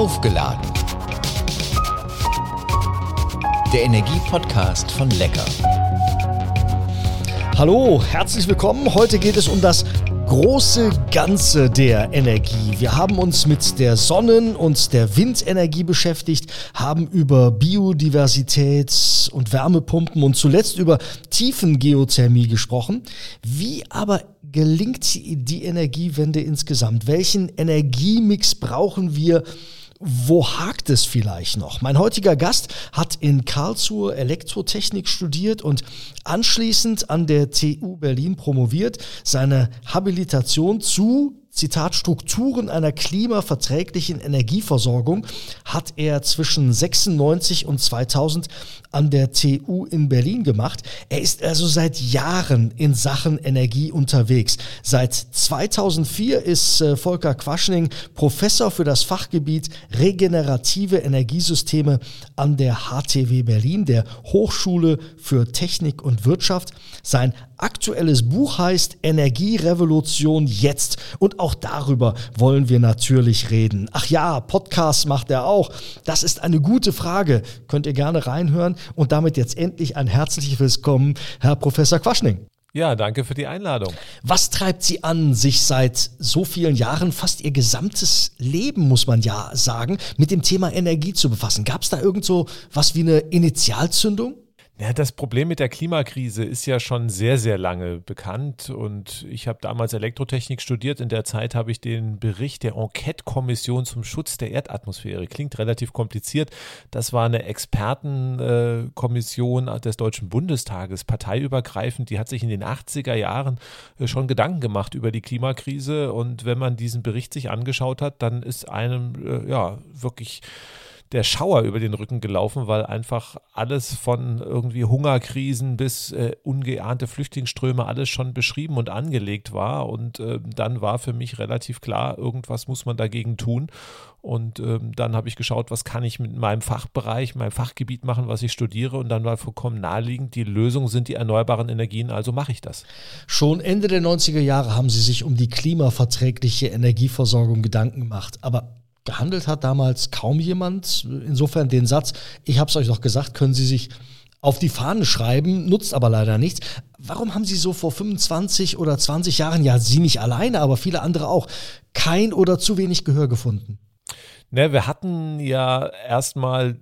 Aufgeladen. Der Energiepodcast von Lecker. Hallo, herzlich willkommen. Heute geht es um das große Ganze der Energie. Wir haben uns mit der Sonnen- und der Windenergie beschäftigt, haben über Biodiversität und Wärmepumpen und zuletzt über Tiefengeothermie gesprochen. Wie aber gelingt die Energiewende insgesamt? Welchen Energiemix brauchen wir? Wo hakt es vielleicht noch? Mein heutiger Gast hat in Karlsruhe Elektrotechnik studiert und anschließend an der TU Berlin promoviert. Seine Habilitation zu Zitat, Strukturen einer klimaverträglichen Energieversorgung hat er zwischen 96 und 2000 an der TU in Berlin gemacht. Er ist also seit Jahren in Sachen Energie unterwegs. Seit 2004 ist äh, Volker Quaschning Professor für das Fachgebiet regenerative Energiesysteme an der HTW Berlin, der Hochschule für Technik und Wirtschaft. Sein aktuelles Buch heißt Energierevolution jetzt und auch darüber wollen wir natürlich reden. Ach ja, Podcast macht er auch. Das ist eine gute Frage. Könnt ihr gerne reinhören und damit jetzt endlich ein herzliches Willkommen, Herr Professor Quaschning. Ja, danke für die Einladung. Was treibt Sie an, sich seit so vielen Jahren, fast Ihr gesamtes Leben, muss man ja sagen, mit dem Thema Energie zu befassen? Gab es da irgend so was wie eine Initialzündung? Ja, das Problem mit der Klimakrise ist ja schon sehr, sehr lange bekannt und ich habe damals Elektrotechnik studiert. In der Zeit habe ich den Bericht der Enquete-Kommission zum Schutz der Erdatmosphäre, klingt relativ kompliziert. Das war eine Expertenkommission des Deutschen Bundestages, parteiübergreifend. Die hat sich in den 80er Jahren äh, schon Gedanken gemacht über die Klimakrise und wenn man diesen Bericht sich angeschaut hat, dann ist einem äh, ja wirklich der Schauer über den Rücken gelaufen, weil einfach alles von irgendwie Hungerkrisen bis äh, ungeahnte Flüchtlingsströme alles schon beschrieben und angelegt war. Und äh, dann war für mich relativ klar, irgendwas muss man dagegen tun. Und ähm, dann habe ich geschaut, was kann ich mit meinem Fachbereich, meinem Fachgebiet machen, was ich studiere. Und dann war vollkommen naheliegend, die Lösung sind die erneuerbaren Energien, also mache ich das. Schon Ende der 90er Jahre haben Sie sich um die klimaverträgliche Energieversorgung Gedanken gemacht. Aber gehandelt hat damals kaum jemand. Insofern den Satz, ich habe es euch doch gesagt, können Sie sich auf die Fahne schreiben, nutzt aber leider nichts. Warum haben Sie so vor 25 oder 20 Jahren, ja Sie nicht alleine, aber viele andere auch, kein oder zu wenig Gehör gefunden? Ne, wir hatten ja erstmal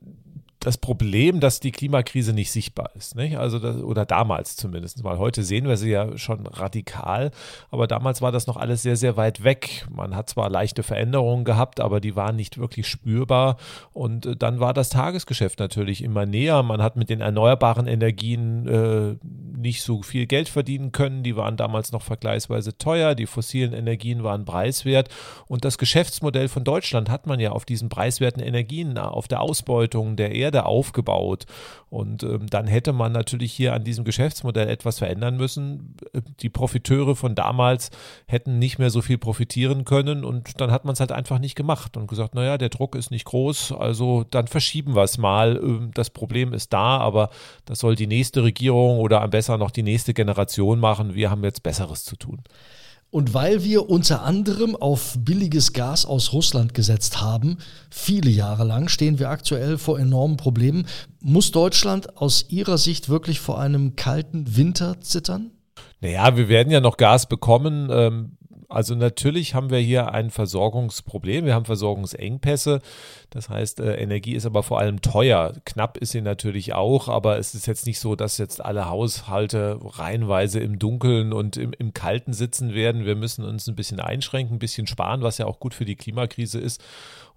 das Problem, dass die Klimakrise nicht sichtbar ist. Nicht? Also das, oder damals zumindest mal. Heute sehen wir sie ja schon radikal, aber damals war das noch alles sehr, sehr weit weg. Man hat zwar leichte Veränderungen gehabt, aber die waren nicht wirklich spürbar. Und äh, dann war das Tagesgeschäft natürlich immer näher. Man hat mit den erneuerbaren Energien äh, nicht so viel Geld verdienen können. Die waren damals noch vergleichsweise teuer. Die fossilen Energien waren preiswert. Und das Geschäftsmodell von Deutschland hat man ja auf diesen preiswerten Energien, auf der Ausbeutung der Erde Erde aufgebaut. Und ähm, dann hätte man natürlich hier an diesem Geschäftsmodell etwas verändern müssen. Die Profiteure von damals hätten nicht mehr so viel profitieren können und dann hat man es halt einfach nicht gemacht und gesagt, naja, der Druck ist nicht groß, also dann verschieben wir es mal. Ähm, das Problem ist da, aber das soll die nächste Regierung oder am besser noch die nächste Generation machen. Wir haben jetzt Besseres zu tun. Und weil wir unter anderem auf billiges Gas aus Russland gesetzt haben, viele Jahre lang, stehen wir aktuell vor enormen Problemen. Muss Deutschland aus Ihrer Sicht wirklich vor einem kalten Winter zittern? Naja, wir werden ja noch Gas bekommen. Ähm, also natürlich haben wir hier ein Versorgungsproblem, wir haben Versorgungsengpässe. Das heißt, äh, Energie ist aber vor allem teuer. Knapp ist sie natürlich auch, aber es ist jetzt nicht so, dass jetzt alle Haushalte reihenweise im Dunkeln und im, im Kalten sitzen werden. Wir müssen uns ein bisschen einschränken, ein bisschen sparen, was ja auch gut für die Klimakrise ist.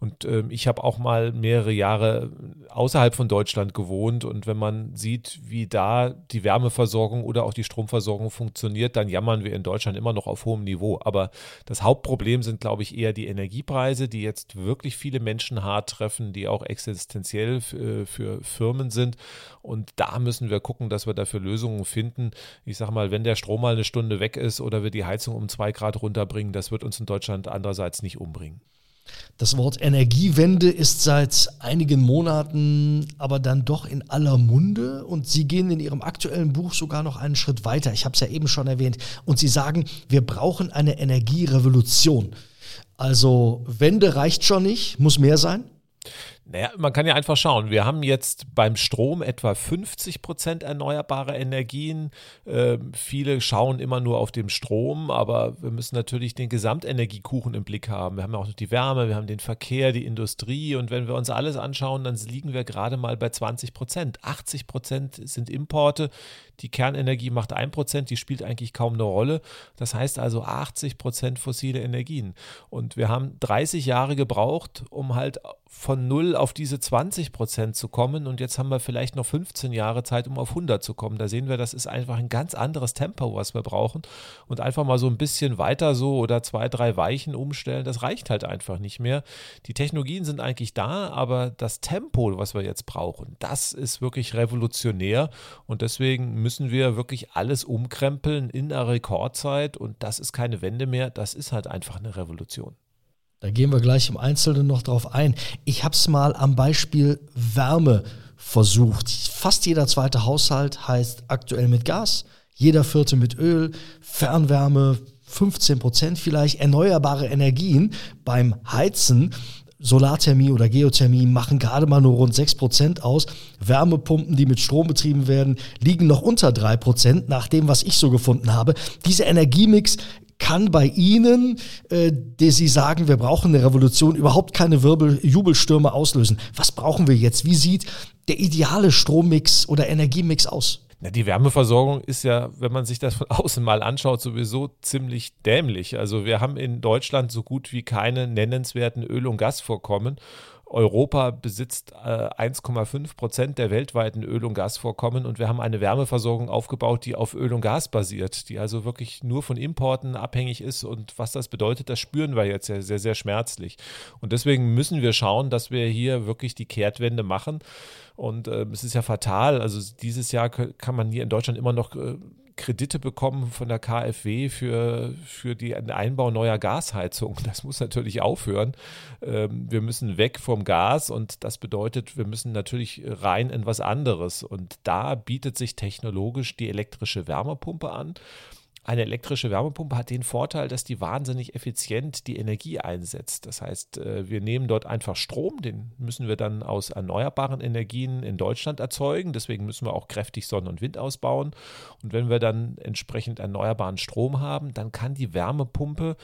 Und ähm, ich habe auch mal mehrere Jahre außerhalb von Deutschland gewohnt. Und wenn man sieht, wie da die Wärmeversorgung oder auch die Stromversorgung funktioniert, dann jammern wir in Deutschland immer noch auf hohem Niveau. Aber das Hauptproblem sind, glaube ich, eher die Energiepreise, die jetzt wirklich viele Menschen hart treffen, die auch existenziell für, für Firmen sind. Und da müssen wir gucken, dass wir dafür Lösungen finden. Ich sage mal, wenn der Strom mal eine Stunde weg ist oder wir die Heizung um zwei Grad runterbringen, das wird uns in Deutschland andererseits nicht umbringen. Das Wort Energiewende ist seit einigen Monaten aber dann doch in aller Munde und Sie gehen in Ihrem aktuellen Buch sogar noch einen Schritt weiter. Ich habe es ja eben schon erwähnt. Und Sie sagen, wir brauchen eine Energierevolution. Also Wende reicht schon nicht, muss mehr sein? Naja, man kann ja einfach schauen. Wir haben jetzt beim Strom etwa 50 Prozent erneuerbare Energien. Äh, viele schauen immer nur auf den Strom, aber wir müssen natürlich den Gesamtenergiekuchen im Blick haben. Wir haben ja auch noch die Wärme, wir haben den Verkehr, die Industrie und wenn wir uns alles anschauen, dann liegen wir gerade mal bei 20 Prozent. 80 Prozent sind Importe. Die Kernenergie macht 1 Prozent, die spielt eigentlich kaum eine Rolle. Das heißt also 80 Prozent fossile Energien. Und wir haben 30 Jahre gebraucht, um halt von null auf diese 20 Prozent zu kommen und jetzt haben wir vielleicht noch 15 Jahre Zeit, um auf 100 zu kommen. Da sehen wir, das ist einfach ein ganz anderes Tempo, was wir brauchen und einfach mal so ein bisschen weiter so oder zwei, drei Weichen umstellen, das reicht halt einfach nicht mehr. Die Technologien sind eigentlich da, aber das Tempo, was wir jetzt brauchen, das ist wirklich revolutionär und deswegen müssen wir wirklich alles umkrempeln in einer Rekordzeit und das ist keine Wende mehr, das ist halt einfach eine Revolution. Da gehen wir gleich im Einzelnen noch drauf ein. Ich habe es mal am Beispiel Wärme versucht. Fast jeder zweite Haushalt heißt aktuell mit Gas, jeder vierte mit Öl, Fernwärme 15 Prozent vielleicht, erneuerbare Energien beim Heizen. Solarthermie oder Geothermie machen gerade mal nur rund 6% aus. Wärmepumpen, die mit Strom betrieben werden, liegen noch unter 3%, nach dem, was ich so gefunden habe. Dieser Energiemix kann bei Ihnen, äh, die Sie sagen, wir brauchen eine Revolution, überhaupt keine Wirbel, Jubelstürme auslösen. Was brauchen wir jetzt? Wie sieht der ideale Strommix oder Energiemix aus? Die Wärmeversorgung ist ja, wenn man sich das von außen mal anschaut, sowieso ziemlich dämlich. Also wir haben in Deutschland so gut wie keine nennenswerten Öl- und Gasvorkommen. Europa besitzt äh, 1,5 Prozent der weltweiten Öl- und Gasvorkommen und wir haben eine Wärmeversorgung aufgebaut, die auf Öl und Gas basiert, die also wirklich nur von Importen abhängig ist. Und was das bedeutet, das spüren wir jetzt sehr, sehr, sehr schmerzlich. Und deswegen müssen wir schauen, dass wir hier wirklich die Kehrtwende machen. Und äh, es ist ja fatal. Also dieses Jahr kann man hier in Deutschland immer noch äh, Kredite bekommen von der KfW für, für den Einbau neuer Gasheizungen. Das muss natürlich aufhören. Ähm, wir müssen weg vom Gas und das bedeutet, wir müssen natürlich rein in was anderes. Und da bietet sich technologisch die elektrische Wärmepumpe an. Eine elektrische Wärmepumpe hat den Vorteil, dass die wahnsinnig effizient die Energie einsetzt. Das heißt, äh, wir nehmen dort einfach Strom, den müssen wir dann aus erneuerbaren Energien in Deutschland erzeugen. Deswegen müssen wir auch kräftig Sonne und Wind ausbauen. Und wenn wir dann entsprechend erneuerbaren Strom haben, dann kann die Wärmepumpe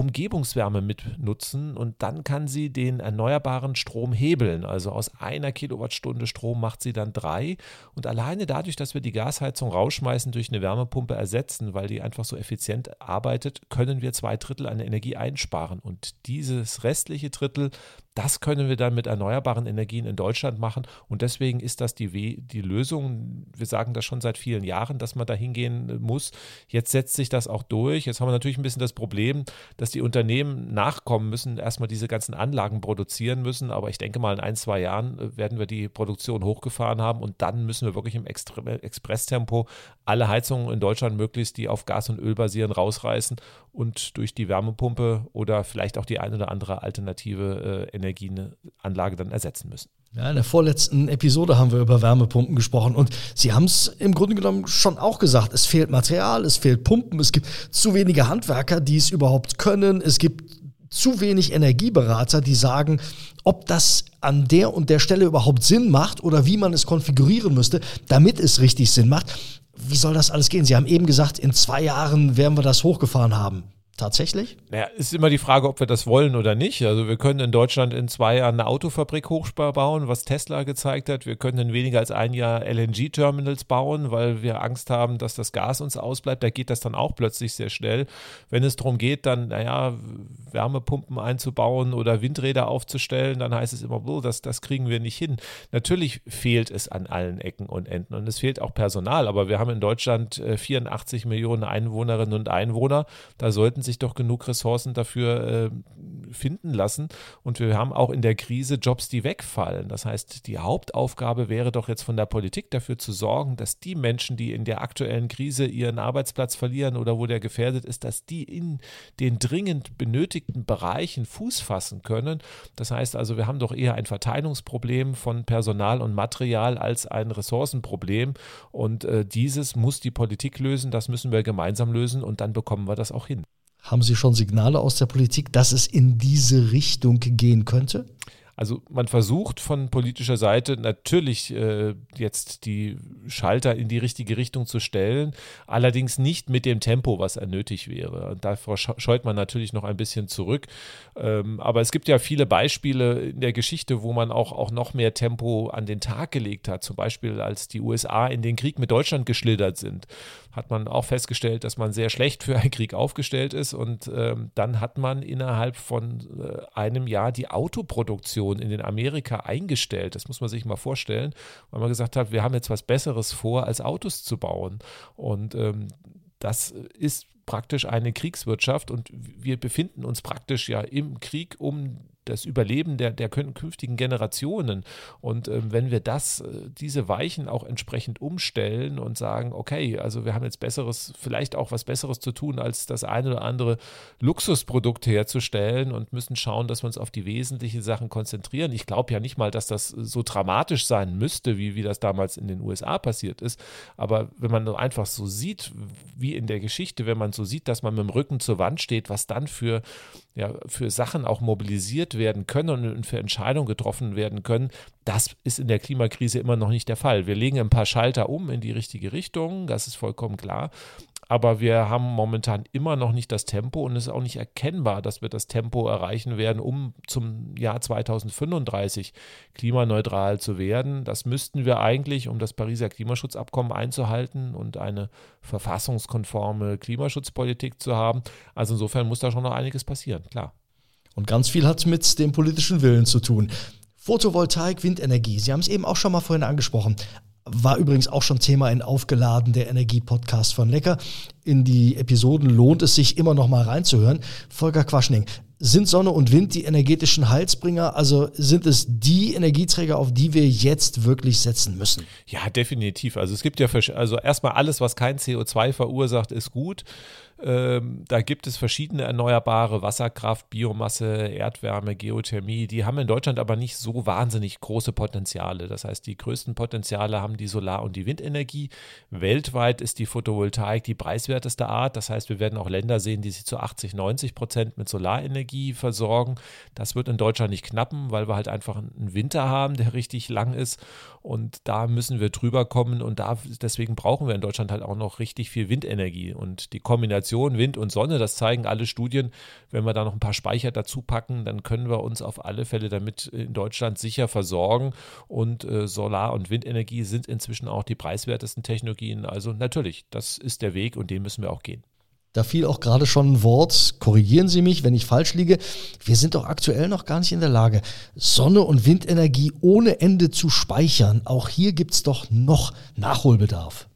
Umgebungswärme mitnutzen und dann kann sie den erneuerbaren Strom hebeln. Also aus einer Kilowattstunde Strom macht sie dann drei. Und alleine dadurch, dass wir die Gasheizung rausschmeißen, durch eine Wärmepumpe ersetzen, weil die einfach so effizient arbeitet, können wir zwei Drittel an Energie einsparen. Und dieses restliche Drittel das können wir dann mit erneuerbaren Energien in Deutschland machen. Und deswegen ist das die, die Lösung. Wir sagen das schon seit vielen Jahren, dass man da hingehen muss. Jetzt setzt sich das auch durch. Jetzt haben wir natürlich ein bisschen das Problem, dass die Unternehmen nachkommen müssen, erstmal diese ganzen Anlagen produzieren müssen. Aber ich denke mal, in ein, zwei Jahren äh, werden wir die Produktion hochgefahren haben. Und dann müssen wir wirklich im Expresstempo alle Heizungen in Deutschland möglichst, die auf Gas und Öl basieren, rausreißen und durch die Wärmepumpe oder vielleicht auch die eine oder andere alternative äh, Energieanlage dann ersetzen müssen. Ja, in der vorletzten Episode haben wir über Wärmepumpen gesprochen und Sie haben es im Grunde genommen schon auch gesagt. Es fehlt Material, es fehlt Pumpen, es gibt zu wenige Handwerker, die es überhaupt können. Es gibt zu wenig Energieberater, die sagen, ob das an der und der Stelle überhaupt Sinn macht oder wie man es konfigurieren müsste, damit es richtig Sinn macht. Wie soll das alles gehen? Sie haben eben gesagt, in zwei Jahren werden wir das hochgefahren haben. Tatsächlich? Naja, ist immer die Frage, ob wir das wollen oder nicht. Also wir können in Deutschland in zwei Jahren eine Autofabrik hochbauen, was Tesla gezeigt hat. Wir können in weniger als ein Jahr LNG-Terminals bauen, weil wir Angst haben, dass das Gas uns ausbleibt. Da geht das dann auch plötzlich sehr schnell. Wenn es darum geht, dann, naja, Wärmepumpen einzubauen oder Windräder aufzustellen, dann heißt es immer, oh, das, das kriegen wir nicht hin. Natürlich fehlt es an allen Ecken und Enden und es fehlt auch Personal, aber wir haben in Deutschland 84 äh, Millionen Einwohnerinnen und Einwohner. Da sollten sich sich doch genug Ressourcen dafür äh, finden lassen. Und wir haben auch in der Krise Jobs, die wegfallen. Das heißt, die Hauptaufgabe wäre doch jetzt von der Politik dafür zu sorgen, dass die Menschen, die in der aktuellen Krise ihren Arbeitsplatz verlieren oder wo der gefährdet ist, dass die in den dringend benötigten Bereichen Fuß fassen können. Das heißt also, wir haben doch eher ein Verteilungsproblem von Personal und Material als ein Ressourcenproblem. Und äh, dieses muss die Politik lösen, das müssen wir gemeinsam lösen und dann bekommen wir das auch hin. Haben Sie schon Signale aus der Politik, dass es in diese Richtung gehen könnte? Also man versucht von politischer Seite natürlich äh, jetzt die Schalter in die richtige Richtung zu stellen, allerdings nicht mit dem Tempo, was er nötig wäre. Und davor scheut man natürlich noch ein bisschen zurück. Ähm, aber es gibt ja viele Beispiele in der Geschichte, wo man auch, auch noch mehr Tempo an den Tag gelegt hat. Zum Beispiel, als die USA in den Krieg mit Deutschland geschlittert sind, hat man auch festgestellt, dass man sehr schlecht für einen Krieg aufgestellt ist. Und ähm, dann hat man innerhalb von äh, einem Jahr die Autoproduktion Produktion in den Amerika eingestellt. Das muss man sich mal vorstellen, weil man gesagt hat, wir haben jetzt was Besseres vor, als Autos zu bauen. Und ähm, das ist praktisch eine Kriegswirtschaft und wir befinden uns praktisch ja im Krieg um das Überleben der, der künftigen Generationen. Und ähm, wenn wir das, äh, diese Weichen auch entsprechend umstellen und sagen, okay, also wir haben jetzt besseres, vielleicht auch was Besseres zu tun, als das eine oder andere Luxusprodukt herzustellen und müssen schauen, dass wir uns auf die wesentlichen Sachen konzentrieren. Ich glaube ja nicht mal, dass das so dramatisch sein müsste, wie, wie das damals in den USA passiert ist. Aber wenn man einfach so sieht, wie in der Geschichte, wenn man so sieht, dass man mit dem Rücken zur Wand steht, was dann für, ja, für Sachen auch mobilisiert werden können und für Entscheidungen getroffen werden können. Das ist in der Klimakrise immer noch nicht der Fall. Wir legen ein paar Schalter um in die richtige Richtung, das ist vollkommen klar aber wir haben momentan immer noch nicht das Tempo und es ist auch nicht erkennbar, dass wir das Tempo erreichen werden, um zum Jahr 2035 klimaneutral zu werden. Das müssten wir eigentlich, um das Pariser Klimaschutzabkommen einzuhalten und eine verfassungskonforme Klimaschutzpolitik zu haben. Also insofern muss da schon noch einiges passieren, klar. Und ganz viel hat mit dem politischen Willen zu tun. Photovoltaik, Windenergie, Sie haben es eben auch schon mal vorhin angesprochen. War übrigens auch schon Thema in Aufgeladen, der Energie-Podcast von Lecker. In die Episoden lohnt es sich immer noch mal reinzuhören. Volker Quaschning, sind Sonne und Wind die energetischen Heilsbringer? Also sind es die Energieträger, auf die wir jetzt wirklich setzen müssen? Ja, definitiv. Also es gibt ja, also erstmal alles, was kein CO2 verursacht, ist gut. Ähm, da gibt es verschiedene erneuerbare Wasserkraft, Biomasse, Erdwärme, Geothermie. Die haben in Deutschland aber nicht so wahnsinnig große Potenziale. Das heißt, die größten Potenziale haben die Solar- und die Windenergie. Weltweit ist die Photovoltaik die preiswerteste Art. Das heißt, wir werden auch Länder sehen, die sich zu 80, 90 Prozent mit Solarenergie versorgen. Das wird in Deutschland nicht knappen, weil wir halt einfach einen Winter haben, der richtig lang ist. Und da müssen wir drüber kommen. Und da, deswegen brauchen wir in Deutschland halt auch noch richtig viel Windenergie. Und die Kombination Kombination Wind und Sonne, das zeigen alle Studien. Wenn wir da noch ein paar Speicher dazu packen, dann können wir uns auf alle Fälle damit in Deutschland sicher versorgen. Und äh, Solar- und Windenergie sind inzwischen auch die preiswertesten Technologien. Also natürlich, das ist der Weg und den müssen wir auch gehen. Da fiel auch gerade schon ein Wort, korrigieren Sie mich, wenn ich falsch liege. Wir sind doch aktuell noch gar nicht in der Lage, Sonne- und Windenergie ohne Ende zu speichern. Auch hier gibt es doch noch Nachholbedarf.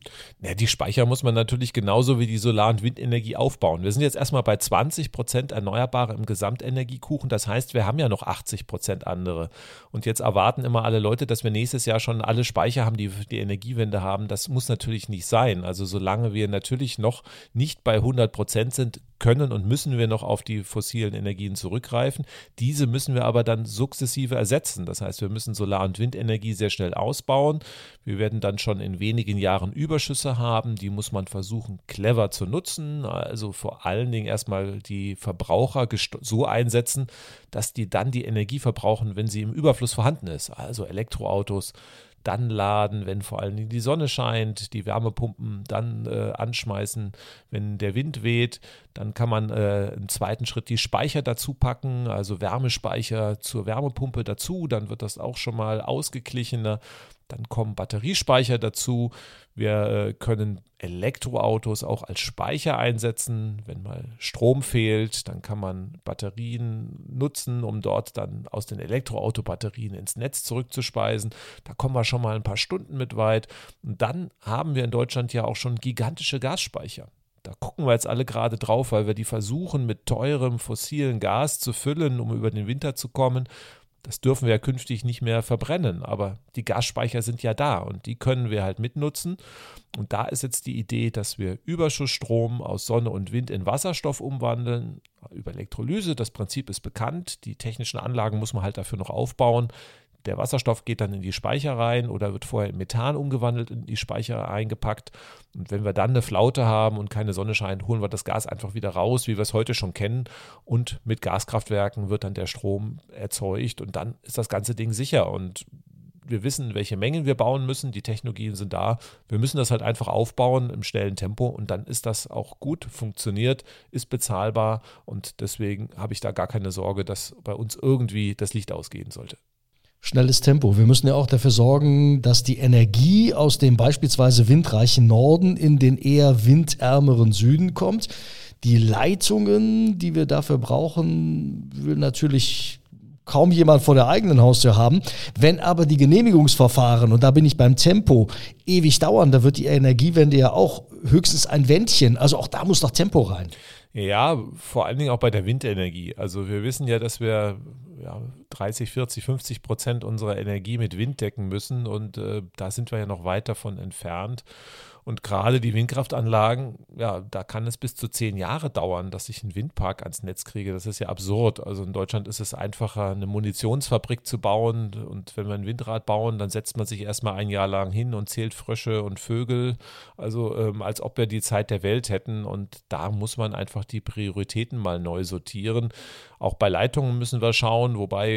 Ja, die Speicher muss man natürlich genauso wie die Solar- und Windenergie aufbauen. Wir sind jetzt erstmal bei 20 Prozent Erneuerbare im Gesamtenergiekuchen. Das heißt, wir haben ja noch 80 Prozent andere. Und jetzt erwarten immer alle Leute, dass wir nächstes Jahr schon alle Speicher haben, die die Energiewende haben. Das muss natürlich nicht sein. Also solange wir natürlich noch nicht bei 100 Prozent sind, können und müssen wir noch auf die fossilen Energien zurückgreifen. Diese müssen wir aber dann sukzessive ersetzen. Das heißt, wir müssen Solar- und Windenergie sehr schnell ausbauen. Wir werden dann schon in wenigen Jahren Überschüsse haben, die muss man versuchen clever zu nutzen. Also vor allen Dingen erstmal die Verbraucher so einsetzen, dass die dann die Energie verbrauchen, wenn sie im Überfluss vorhanden ist. Also Elektroautos dann laden, wenn vor allen Dingen die Sonne scheint, die Wärmepumpen dann äh, anschmeißen, wenn der Wind weht. Dann kann man äh, im zweiten Schritt die Speicher dazu packen, also Wärmespeicher zur Wärmepumpe dazu. Dann wird das auch schon mal ausgeglichener. Dann kommen Batteriespeicher dazu. Wir äh, können Elektroautos auch als Speicher einsetzen. Wenn mal Strom fehlt, dann kann man Batterien nutzen, um dort dann aus den Elektroautobatterien ins Netz zurückzuspeisen. Da kommen wir schon mal ein paar Stunden mit weit. Und dann haben wir in Deutschland ja auch schon gigantische Gasspeicher. Da gucken wir jetzt alle gerade drauf, weil wir die versuchen, mit teurem fossilen Gas zu füllen, um über den Winter zu kommen. Das dürfen wir ja künftig nicht mehr verbrennen, aber die Gasspeicher sind ja da und die können wir halt mitnutzen. Und da ist jetzt die Idee, dass wir Überschussstrom aus Sonne und Wind in Wasserstoff umwandeln über Elektrolyse. Das Prinzip ist bekannt. Die technischen Anlagen muss man halt dafür noch aufbauen. Der Wasserstoff geht dann in die Speicher rein oder wird vorher in Methan umgewandelt, in die Speicher eingepackt. Und wenn wir dann eine Flaute haben und keine Sonne scheint, holen wir das Gas einfach wieder raus, wie wir es heute schon kennen. Und mit Gaskraftwerken wird dann der Strom erzeugt und dann ist das ganze Ding sicher. Und wir wissen, welche Mengen wir bauen müssen. Die Technologien sind da. Wir müssen das halt einfach aufbauen im schnellen Tempo und dann ist das auch gut, funktioniert, ist bezahlbar und deswegen habe ich da gar keine Sorge, dass bei uns irgendwie das Licht ausgehen sollte. Schnelles Tempo. Wir müssen ja auch dafür sorgen, dass die Energie aus dem beispielsweise windreichen Norden in den eher windärmeren Süden kommt. Die Leitungen, die wir dafür brauchen, will natürlich kaum jemand vor der eigenen Haustür haben. Wenn aber die Genehmigungsverfahren, und da bin ich beim Tempo, ewig dauern, da wird die Energiewende ja auch höchstens ein Wändchen. Also auch da muss doch Tempo rein. Ja, vor allen Dingen auch bei der Windenergie. Also wir wissen ja, dass wir ja, 30, 40, 50 Prozent unserer Energie mit Wind decken müssen und äh, da sind wir ja noch weit davon entfernt. Und gerade die Windkraftanlagen, ja, da kann es bis zu zehn Jahre dauern, dass ich einen Windpark ans Netz kriege. Das ist ja absurd. Also in Deutschland ist es einfacher, eine Munitionsfabrik zu bauen. Und wenn wir ein Windrad bauen, dann setzt man sich erstmal ein Jahr lang hin und zählt Frösche und Vögel. Also ähm, als ob wir die Zeit der Welt hätten. Und da muss man einfach die Prioritäten mal neu sortieren. Auch bei Leitungen müssen wir schauen, wobei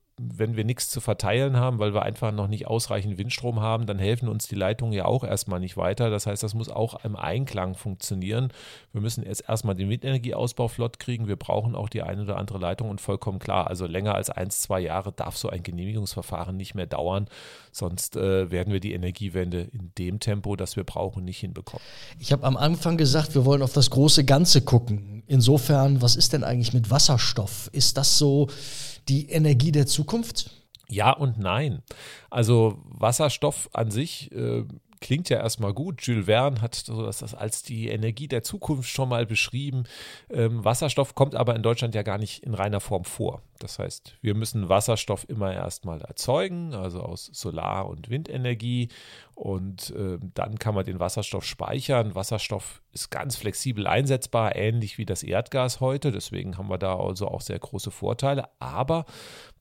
wenn wir nichts zu verteilen haben, weil wir einfach noch nicht ausreichend Windstrom haben, dann helfen uns die Leitungen ja auch erstmal nicht weiter. Das heißt, das muss auch im Einklang funktionieren. Wir müssen jetzt erstmal den Windenergieausbau flott kriegen. Wir brauchen auch die eine oder andere Leitung und vollkommen klar, also länger als eins, zwei Jahre darf so ein Genehmigungsverfahren nicht mehr dauern. Sonst äh, werden wir die Energiewende in dem Tempo, das wir brauchen, nicht hinbekommen. Ich habe am Anfang gesagt, wir wollen auf das große Ganze gucken. Insofern, was ist denn eigentlich mit Wasserstoff? Ist das so die Energie der Zukunft? Ja und nein. Also Wasserstoff an sich äh, klingt ja erstmal gut. Jules Verne hat das als die Energie der Zukunft schon mal beschrieben. Ähm, Wasserstoff kommt aber in Deutschland ja gar nicht in reiner Form vor. Das heißt, wir müssen Wasserstoff immer erstmal erzeugen, also aus Solar- und Windenergie. Und äh, dann kann man den Wasserstoff speichern. Wasserstoff ist ganz flexibel einsetzbar, ähnlich wie das Erdgas heute. Deswegen haben wir da also auch sehr große Vorteile. Aber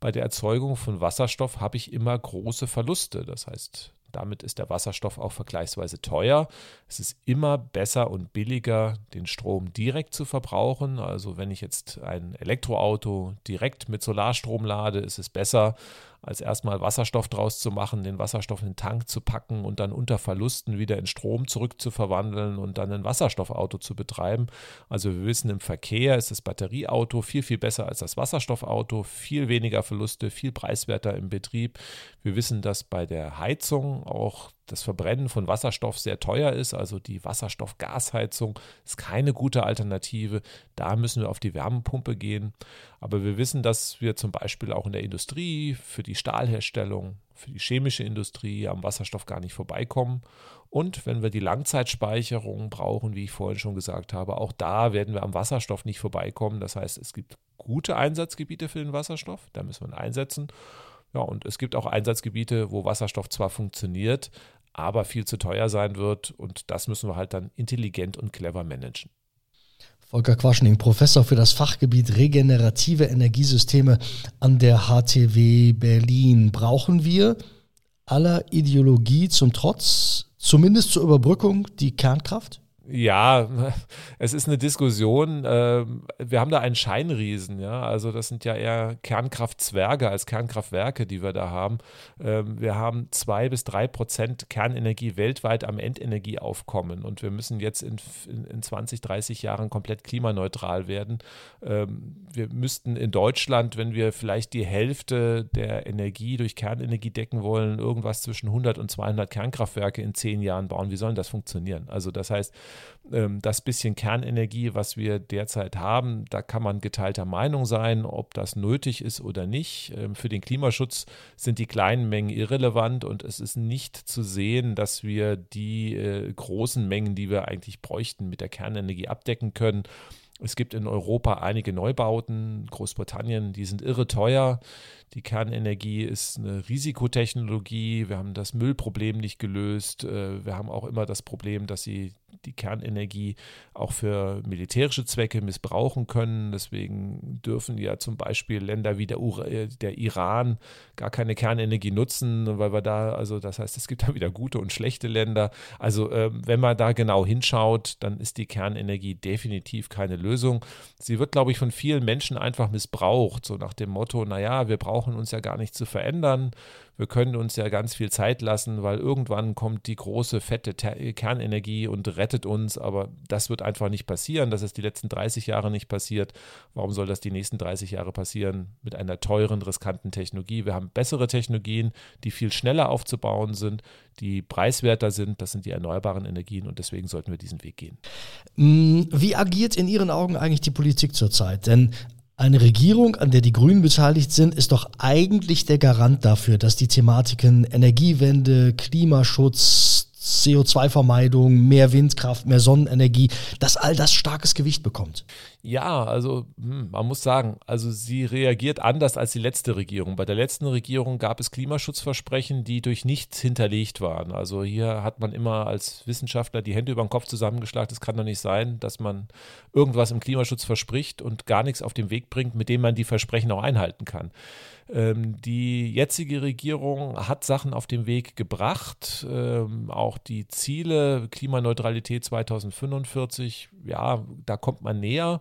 bei der Erzeugung von Wasserstoff habe ich immer große Verluste. Das heißt, damit ist der Wasserstoff auch vergleichsweise teuer. Es ist immer besser und billiger, den Strom direkt zu verbrauchen. Also wenn ich jetzt ein Elektroauto direkt mit Solarstrom lade, ist es besser, als erstmal Wasserstoff draus zu machen, den Wasserstoff in den Tank zu packen und dann unter Verlusten wieder in Strom zurückzuverwandeln und dann ein Wasserstoffauto zu betreiben. Also wir wissen, im Verkehr ist das Batterieauto viel, viel besser als das Wasserstoffauto, viel weniger Verluste, viel preiswerter im Betrieb. Wir wissen, dass bei der Heizung auch das Verbrennen von Wasserstoff sehr teuer ist, also die Wasserstoff-Gasheizung ist keine gute Alternative. Da müssen wir auf die Wärmepumpe gehen. Aber wir wissen, dass wir zum Beispiel auch in der Industrie, für die Stahlherstellung, für die chemische Industrie am Wasserstoff gar nicht vorbeikommen. Und wenn wir die Langzeitspeicherung brauchen, wie ich vorhin schon gesagt habe, auch da werden wir am Wasserstoff nicht vorbeikommen. Das heißt, es gibt gute Einsatzgebiete für den Wasserstoff, da müssen wir ihn einsetzen. Ja, und es gibt auch Einsatzgebiete, wo Wasserstoff zwar funktioniert, aber viel zu teuer sein wird. Und das müssen wir halt dann intelligent und clever managen. Volker Quaschning, Professor für das Fachgebiet regenerative Energiesysteme an der HTW Berlin. Brauchen wir aller Ideologie zum Trotz, zumindest zur Überbrückung, die Kernkraft? Ja, es ist eine Diskussion. Ähm, wir haben da einen Scheinriesen, ja. Also das sind ja eher Kernkraftzwerge als Kernkraftwerke, die wir da haben. Ähm, wir haben zwei bis drei Prozent Kernenergie weltweit am Endenergieaufkommen und wir müssen jetzt in, in 20, 30 Jahren komplett klimaneutral werden. Ähm, wir müssten in Deutschland, wenn wir vielleicht die Hälfte der Energie durch Kernenergie decken wollen, irgendwas zwischen 100 und 200 Kernkraftwerke in zehn Jahren bauen. Wie soll das funktionieren? Also das heißt, das bisschen Kernenergie, was wir derzeit haben, da kann man geteilter Meinung sein, ob das nötig ist oder nicht. Ähm, für den Klimaschutz sind die kleinen Mengen irrelevant und es ist nicht zu sehen, dass wir die äh, großen Mengen, die wir eigentlich bräuchten, mit der Kernenergie abdecken können. Es gibt in Europa einige Neubauten, Großbritannien, die sind irre teuer. Die Kernenergie ist eine Risikotechnologie. Wir haben das Müllproblem nicht gelöst. Äh, wir haben auch immer das Problem, dass sie die Kernenergie auch für militärische Zwecke missbrauchen können. Deswegen dürfen ja zum Beispiel Länder wie der, äh, der Iran gar keine Kernenergie nutzen, weil wir da, also das heißt, es gibt da wieder gute und schlechte Länder. Also äh, wenn man da genau hinschaut, dann ist die Kernenergie definitiv keine Lösung. Sie wird, glaube ich, von vielen Menschen einfach missbraucht, so nach dem Motto, naja, wir brauchen uns ja gar nicht zu verändern wir können uns ja ganz viel Zeit lassen, weil irgendwann kommt die große, fette Kernenergie und rettet uns, aber das wird einfach nicht passieren. Das ist die letzten 30 Jahre nicht passiert. Warum soll das die nächsten 30 Jahre passieren mit einer teuren, riskanten Technologie? Wir haben bessere Technologien, die viel schneller aufzubauen sind, die preiswerter sind. Das sind die erneuerbaren Energien und deswegen sollten wir diesen Weg gehen. Mm, wie agiert in Ihren Augen eigentlich die Politik zurzeit? Denn eine Regierung, an der die Grünen beteiligt sind, ist doch eigentlich der Garant dafür, dass die Thematiken Energiewende, Klimaschutz, CO2-Vermeidung, mehr Windkraft, mehr Sonnenenergie, dass all das starkes Gewicht bekommt. Ja, also hm, man muss sagen, also sie reagiert anders als die letzte Regierung. Bei der letzten Regierung gab es Klimaschutzversprechen, die durch nichts hinterlegt waren. Also hier hat man immer als Wissenschaftler die Hände über den Kopf zusammengeschlagen. Es kann doch nicht sein, dass man irgendwas im Klimaschutz verspricht und gar nichts auf den Weg bringt, mit dem man die Versprechen auch einhalten kann. Ähm, die jetzige Regierung hat Sachen auf den Weg gebracht, ähm, auch die Ziele Klimaneutralität 2045, ja, da kommt man näher.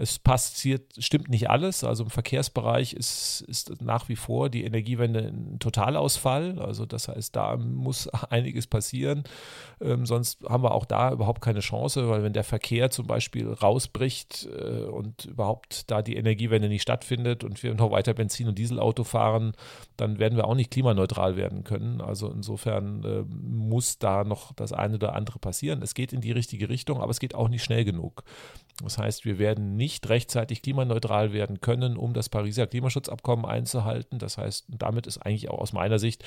Es passiert, stimmt nicht alles. Also im Verkehrsbereich ist, ist nach wie vor die Energiewende ein Totalausfall. Also das heißt, da muss einiges passieren. Ähm, sonst haben wir auch da überhaupt keine Chance, weil wenn der Verkehr zum Beispiel rausbricht äh, und überhaupt da die Energiewende nicht stattfindet und wir noch weiter Benzin- und Dieselauto fahren, dann werden wir auch nicht klimaneutral werden können. Also insofern äh, muss da noch das eine oder andere passieren. Es geht in die richtige Richtung, aber es geht auch nicht schnell genug. Das heißt, wir werden nicht rechtzeitig klimaneutral werden können, um das Pariser Klimaschutzabkommen einzuhalten. Das heißt, damit ist eigentlich auch aus meiner Sicht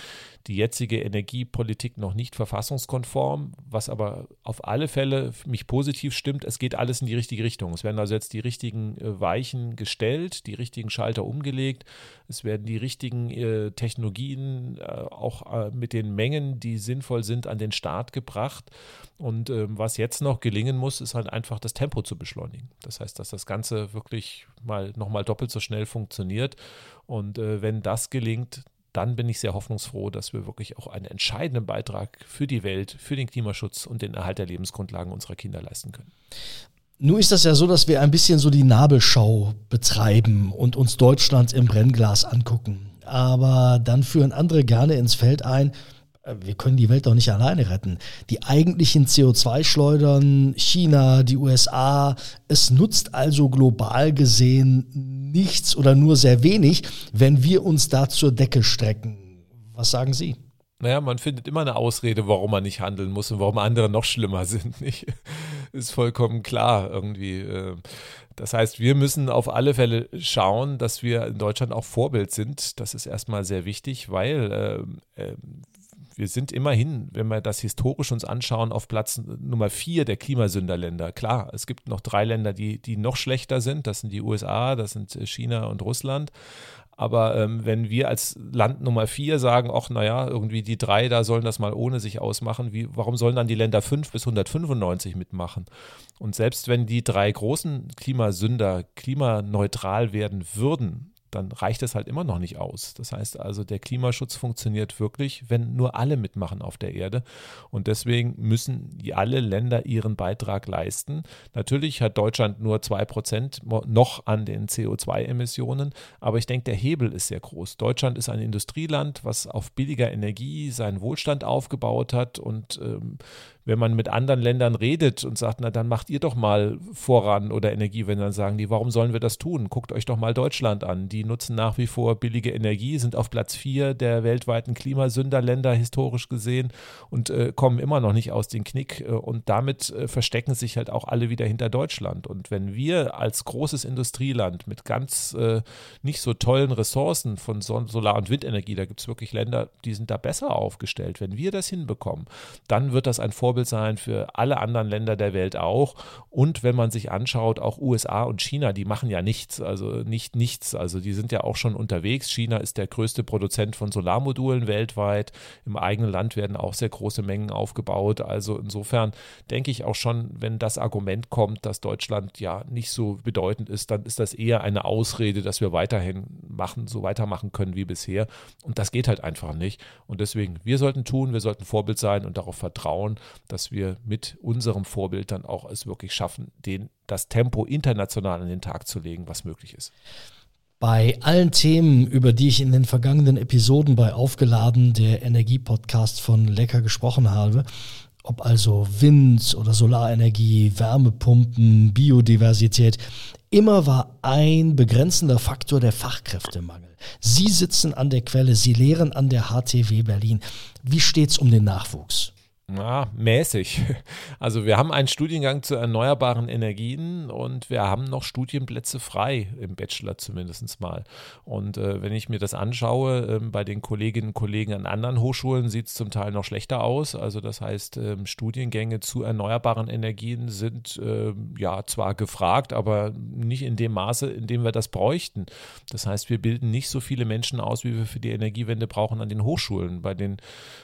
die jetzige Energiepolitik noch nicht verfassungskonform, was aber auf alle Fälle mich positiv stimmt. Es geht alles in die richtige Richtung. Es werden also jetzt die richtigen äh, Weichen gestellt, die richtigen Schalter umgelegt. Es werden die richtigen äh, Technologien äh, auch mit den Mengen, die sinnvoll sind, an den Start gebracht. Und ähm, was jetzt noch gelingen muss, ist halt einfach das Tempo zu beschleunigen. Das heißt, dass das Ganze wirklich mal nochmal doppelt so schnell funktioniert. Und äh, wenn das gelingt, dann bin ich sehr hoffnungsfroh, dass wir wirklich auch einen entscheidenden Beitrag für die Welt, für den Klimaschutz und den Erhalt der Lebensgrundlagen unserer Kinder leisten können. Nun ist das ja so, dass wir ein bisschen so die Nabelschau betreiben und uns Deutschland im Brennglas angucken. Aber dann führen andere gerne ins Feld ein, wir können die Welt doch nicht alleine retten. Die eigentlichen CO2-Schleudern, China, die USA, es nutzt also global gesehen nichts oder nur sehr wenig, wenn wir uns da zur Decke strecken. Was sagen Sie? Naja, man findet immer eine Ausrede, warum man nicht handeln muss und warum andere noch schlimmer sind. Ist vollkommen klar irgendwie. Äh. Das heißt, wir müssen auf alle Fälle schauen, dass wir in Deutschland auch Vorbild sind. Das ist erstmal sehr wichtig, weil äh, äh wir sind immerhin, wenn wir das historisch uns anschauen, auf Platz Nummer vier der Klimasünderländer. Klar, es gibt noch drei Länder, die, die noch schlechter sind. Das sind die USA, das sind äh, China und Russland. Aber ähm, wenn wir als Land Nummer vier sagen, ach naja, irgendwie die drei da sollen das mal ohne sich ausmachen, wie, warum sollen dann die Länder 5 bis 195 mitmachen? Und selbst wenn die drei großen Klimasünder klimaneutral werden würden, dann reicht es halt immer noch nicht aus. Das heißt also, der Klimaschutz funktioniert wirklich, wenn nur alle mitmachen auf der Erde. Und deswegen müssen alle Länder ihren Beitrag leisten. Natürlich hat Deutschland nur 2% noch an den CO2-Emissionen, aber ich denke, der Hebel ist sehr groß. Deutschland ist ein Industrieland, was auf billiger Energie seinen Wohlstand aufgebaut hat und ähm, wenn man mit anderen Ländern redet und sagt, na dann macht ihr doch mal voran oder Energiewende, dann sagen die, warum sollen wir das tun? Guckt euch doch mal Deutschland an. Die nutzen nach wie vor billige Energie, sind auf Platz vier der weltweiten Klimasünderländer historisch gesehen und äh, kommen immer noch nicht aus dem Knick. Äh, und damit äh, verstecken sich halt auch alle wieder hinter Deutschland. Und wenn wir als großes Industrieland mit ganz äh, nicht so tollen Ressourcen von Son Solar- und Windenergie, da gibt es wirklich Länder, die sind da besser aufgestellt. Wenn wir das hinbekommen, dann wird das ein Vorbild sein für alle anderen Länder der Welt auch. Und wenn man sich anschaut, auch USA und China, die machen ja nichts, also nicht nichts. Also die die sind ja auch schon unterwegs. China ist der größte Produzent von Solarmodulen weltweit. Im eigenen Land werden auch sehr große Mengen aufgebaut. Also insofern denke ich auch schon, wenn das Argument kommt, dass Deutschland ja nicht so bedeutend ist, dann ist das eher eine Ausrede, dass wir weiterhin machen, so weitermachen können wie bisher. Und das geht halt einfach nicht. Und deswegen, wir sollten tun, wir sollten Vorbild sein und darauf vertrauen, dass wir mit unserem Vorbild dann auch es wirklich schaffen, den, das Tempo international an den Tag zu legen, was möglich ist. Bei allen Themen, über die ich in den vergangenen Episoden bei Aufgeladen der Energiepodcast von Lecker gesprochen habe, ob also Wind oder Solarenergie, Wärmepumpen, Biodiversität, immer war ein begrenzender Faktor der Fachkräftemangel. Sie sitzen an der Quelle, Sie lehren an der HTW Berlin. Wie steht es um den Nachwuchs? Ja, mäßig. Also wir haben einen Studiengang zu erneuerbaren Energien und wir haben noch Studienplätze frei, im Bachelor zumindest mal. Und äh, wenn ich mir das anschaue, äh, bei den Kolleginnen und Kollegen an anderen Hochschulen sieht es zum Teil noch schlechter aus. Also das heißt, äh, Studiengänge zu erneuerbaren Energien sind ähm, ja zwar gefragt, aber nicht in dem Maße, in dem wir das bräuchten. Das heißt, wir bilden nicht so viele Menschen aus, wie wir für die Energiewende brauchen an den Hochschulen. Bei den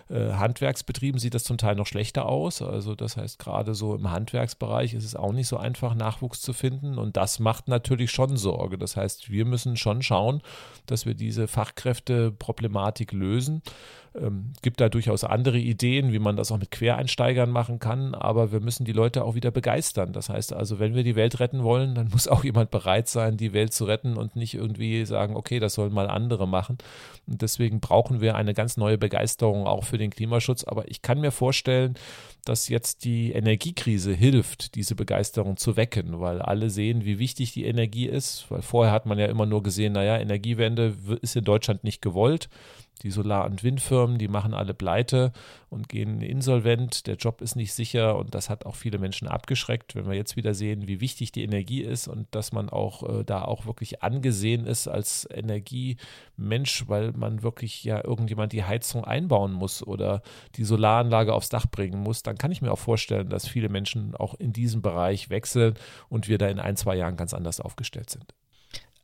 äh, Handwerksbetrieben sieht das zum Teil noch schlechter aus. Also das heißt, gerade so im Handwerksbereich ist es auch nicht so einfach, Nachwuchs zu finden. Und das macht natürlich schon Sorge. Das heißt, wir müssen schon schauen, dass wir diese Fachkräfteproblematik lösen. Ähm, gibt da durchaus andere Ideen, wie man das auch mit Quereinsteigern machen kann, aber wir müssen die Leute auch wieder begeistern. Das heißt also, wenn wir die Welt retten wollen, dann muss auch jemand bereit sein, die Welt zu retten und nicht irgendwie sagen, okay, das sollen mal andere machen. Und deswegen brauchen wir eine ganz neue Begeisterung auch für den Klimaschutz. Aber ich kann mir vorstellen, dass jetzt die Energiekrise hilft, diese Begeisterung zu wecken, weil alle sehen, wie wichtig die Energie ist. Weil vorher hat man ja immer nur gesehen, naja, Energiewende ist in Deutschland nicht gewollt. Die Solar- und Windfirmen, die machen alle pleite und gehen insolvent. Der Job ist nicht sicher und das hat auch viele Menschen abgeschreckt. Wenn wir jetzt wieder sehen, wie wichtig die Energie ist und dass man auch äh, da auch wirklich angesehen ist als Energiemensch, weil man wirklich ja irgendjemand die Heizung einbauen muss oder die Solaranlage aufs Dach bringen muss, dann kann ich mir auch vorstellen, dass viele Menschen auch in diesem Bereich wechseln und wir da in ein, zwei Jahren ganz anders aufgestellt sind.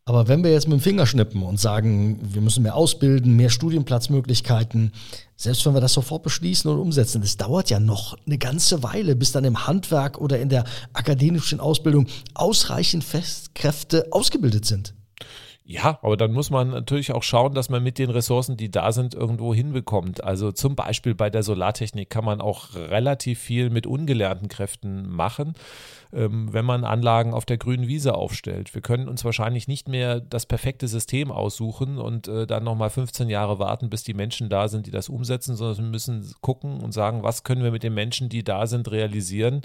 Aber wenn wir jetzt mit dem Finger schnippen und sagen, wir müssen mehr ausbilden, mehr Studienplatzmöglichkeiten, selbst wenn wir das sofort beschließen und umsetzen, das dauert ja noch eine ganze Weile, bis dann im Handwerk oder in der akademischen Ausbildung ausreichend Festkräfte ausgebildet sind. Ja, aber dann muss man natürlich auch schauen, dass man mit den Ressourcen, die da sind, irgendwo hinbekommt. Also zum Beispiel bei der Solartechnik kann man auch relativ viel mit ungelernten Kräften machen wenn man Anlagen auf der grünen Wiese aufstellt. Wir können uns wahrscheinlich nicht mehr das perfekte System aussuchen und äh, dann nochmal 15 Jahre warten, bis die Menschen da sind, die das umsetzen, sondern wir müssen gucken und sagen, was können wir mit den Menschen, die da sind, realisieren.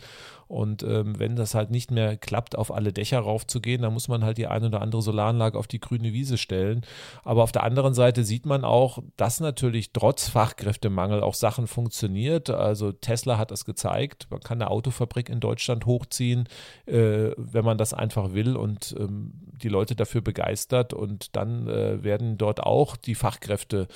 Und ähm, wenn das halt nicht mehr klappt, auf alle Dächer raufzugehen, dann muss man halt die eine oder andere Solaranlage auf die grüne Wiese stellen. Aber auf der anderen Seite sieht man auch, dass natürlich trotz Fachkräftemangel auch Sachen funktioniert. Also Tesla hat das gezeigt. Man kann eine Autofabrik in Deutschland hochziehen ziehen, äh, wenn man das einfach will und ähm, die Leute dafür begeistert. Und dann äh, werden dort auch die Fachkräfte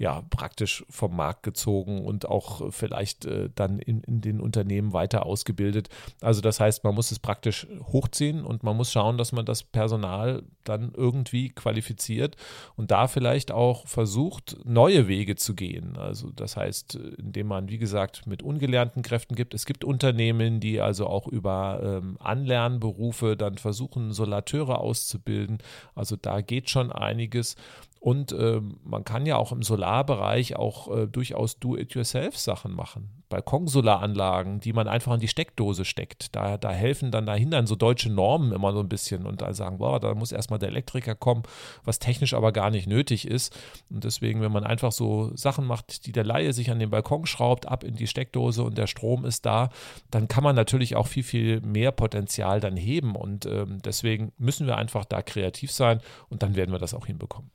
ja praktisch vom Markt gezogen und auch vielleicht äh, dann in, in den Unternehmen weiter ausgebildet. Also das heißt, man muss es praktisch hochziehen und man muss schauen, dass man das Personal dann irgendwie qualifiziert und da vielleicht auch versucht, neue Wege zu gehen. Also das heißt, indem man, wie gesagt, mit ungelernten Kräften gibt. Es gibt Unternehmen, die also auch über ähm, Anlernberufe dann versuchen, Solateure auszubilden. Also da geht schon einiges. Und äh, man kann ja auch im Solarbereich auch äh, durchaus Do-it-yourself-Sachen machen. Balkonsolaranlagen, die man einfach in die Steckdose steckt. Da, da helfen dann, da hindern so deutsche Normen immer so ein bisschen und da sagen, boah, da muss erstmal der Elektriker kommen, was technisch aber gar nicht nötig ist. Und deswegen, wenn man einfach so Sachen macht, die der Laie sich an den Balkon schraubt, ab in die Steckdose und der Strom ist da, dann kann man natürlich auch viel, viel mehr Potenzial dann heben. Und ähm, deswegen müssen wir einfach da kreativ sein und dann werden wir das auch hinbekommen.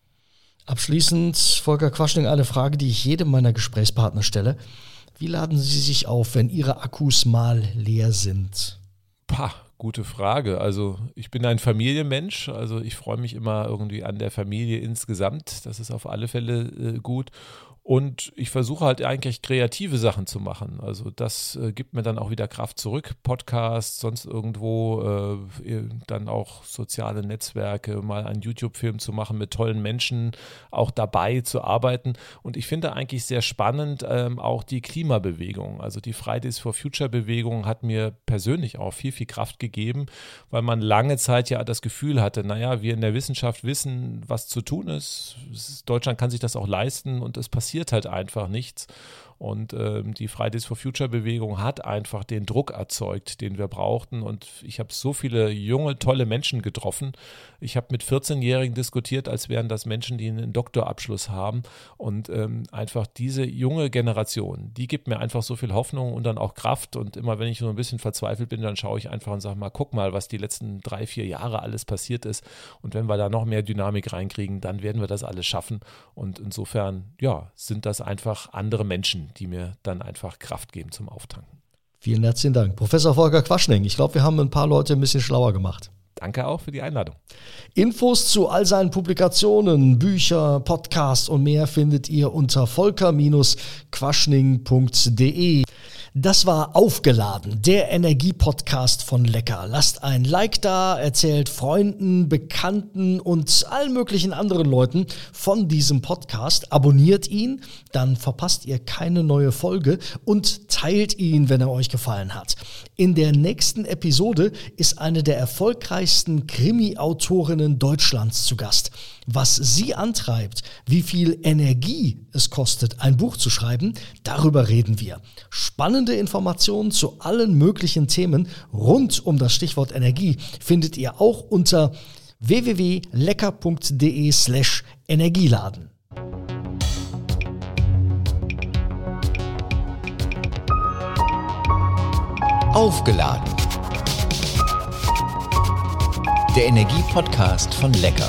Abschließend, Volker Quaschning, eine Frage, die ich jedem meiner Gesprächspartner stelle. Wie laden Sie sich auf, wenn Ihre Akkus mal leer sind? Pah, gute Frage. Also ich bin ein Familienmensch, also ich freue mich immer irgendwie an der Familie insgesamt. Das ist auf alle Fälle äh, gut. Und ich versuche halt eigentlich kreative Sachen zu machen. Also das äh, gibt mir dann auch wieder Kraft zurück. Podcasts, sonst irgendwo, äh, dann auch soziale Netzwerke, mal einen YouTube-Film zu machen mit tollen Menschen, auch dabei zu arbeiten. Und ich finde eigentlich sehr spannend ähm, auch die Klimabewegung. Also die Fridays for Future-Bewegung hat mir persönlich auch viel, viel Kraft gegeben, weil man lange Zeit ja das Gefühl hatte, naja, wir in der Wissenschaft wissen, was zu tun ist. Deutschland kann sich das auch leisten und es passiert passiert halt einfach nichts. Und ähm, die Fridays for Future Bewegung hat einfach den Druck erzeugt, den wir brauchten. Und ich habe so viele junge, tolle Menschen getroffen. Ich habe mit 14-Jährigen diskutiert, als wären das Menschen, die einen Doktorabschluss haben. Und ähm, einfach diese junge Generation, die gibt mir einfach so viel Hoffnung und dann auch Kraft. Und immer wenn ich so ein bisschen verzweifelt bin, dann schaue ich einfach und sage mal, guck mal, was die letzten drei, vier Jahre alles passiert ist. Und wenn wir da noch mehr Dynamik reinkriegen, dann werden wir das alles schaffen. Und insofern, ja, sind das einfach andere Menschen die mir dann einfach Kraft geben zum Auftanken. Vielen herzlichen Dank. Professor Volker Quaschning, ich glaube, wir haben ein paar Leute ein bisschen schlauer gemacht. Danke auch für die Einladung. Infos zu all seinen Publikationen, Bücher, Podcasts und mehr findet ihr unter volker-quaschning.de. Das war Aufgeladen, der Energiepodcast von Lecker. Lasst ein Like da, erzählt Freunden, Bekannten und allen möglichen anderen Leuten von diesem Podcast. Abonniert ihn, dann verpasst ihr keine neue Folge und teilt ihn, wenn er euch gefallen hat. In der nächsten Episode ist eine der erfolgreichsten Krimi-Autorinnen Deutschlands zu Gast. Was sie antreibt, wie viel Energie es kostet, ein Buch zu schreiben, darüber reden wir. Spannende Informationen zu allen möglichen Themen rund um das Stichwort Energie findet ihr auch unter www.lecker.de slash Energieladen. Aufgeladen. Der Energie-Podcast von Lecker.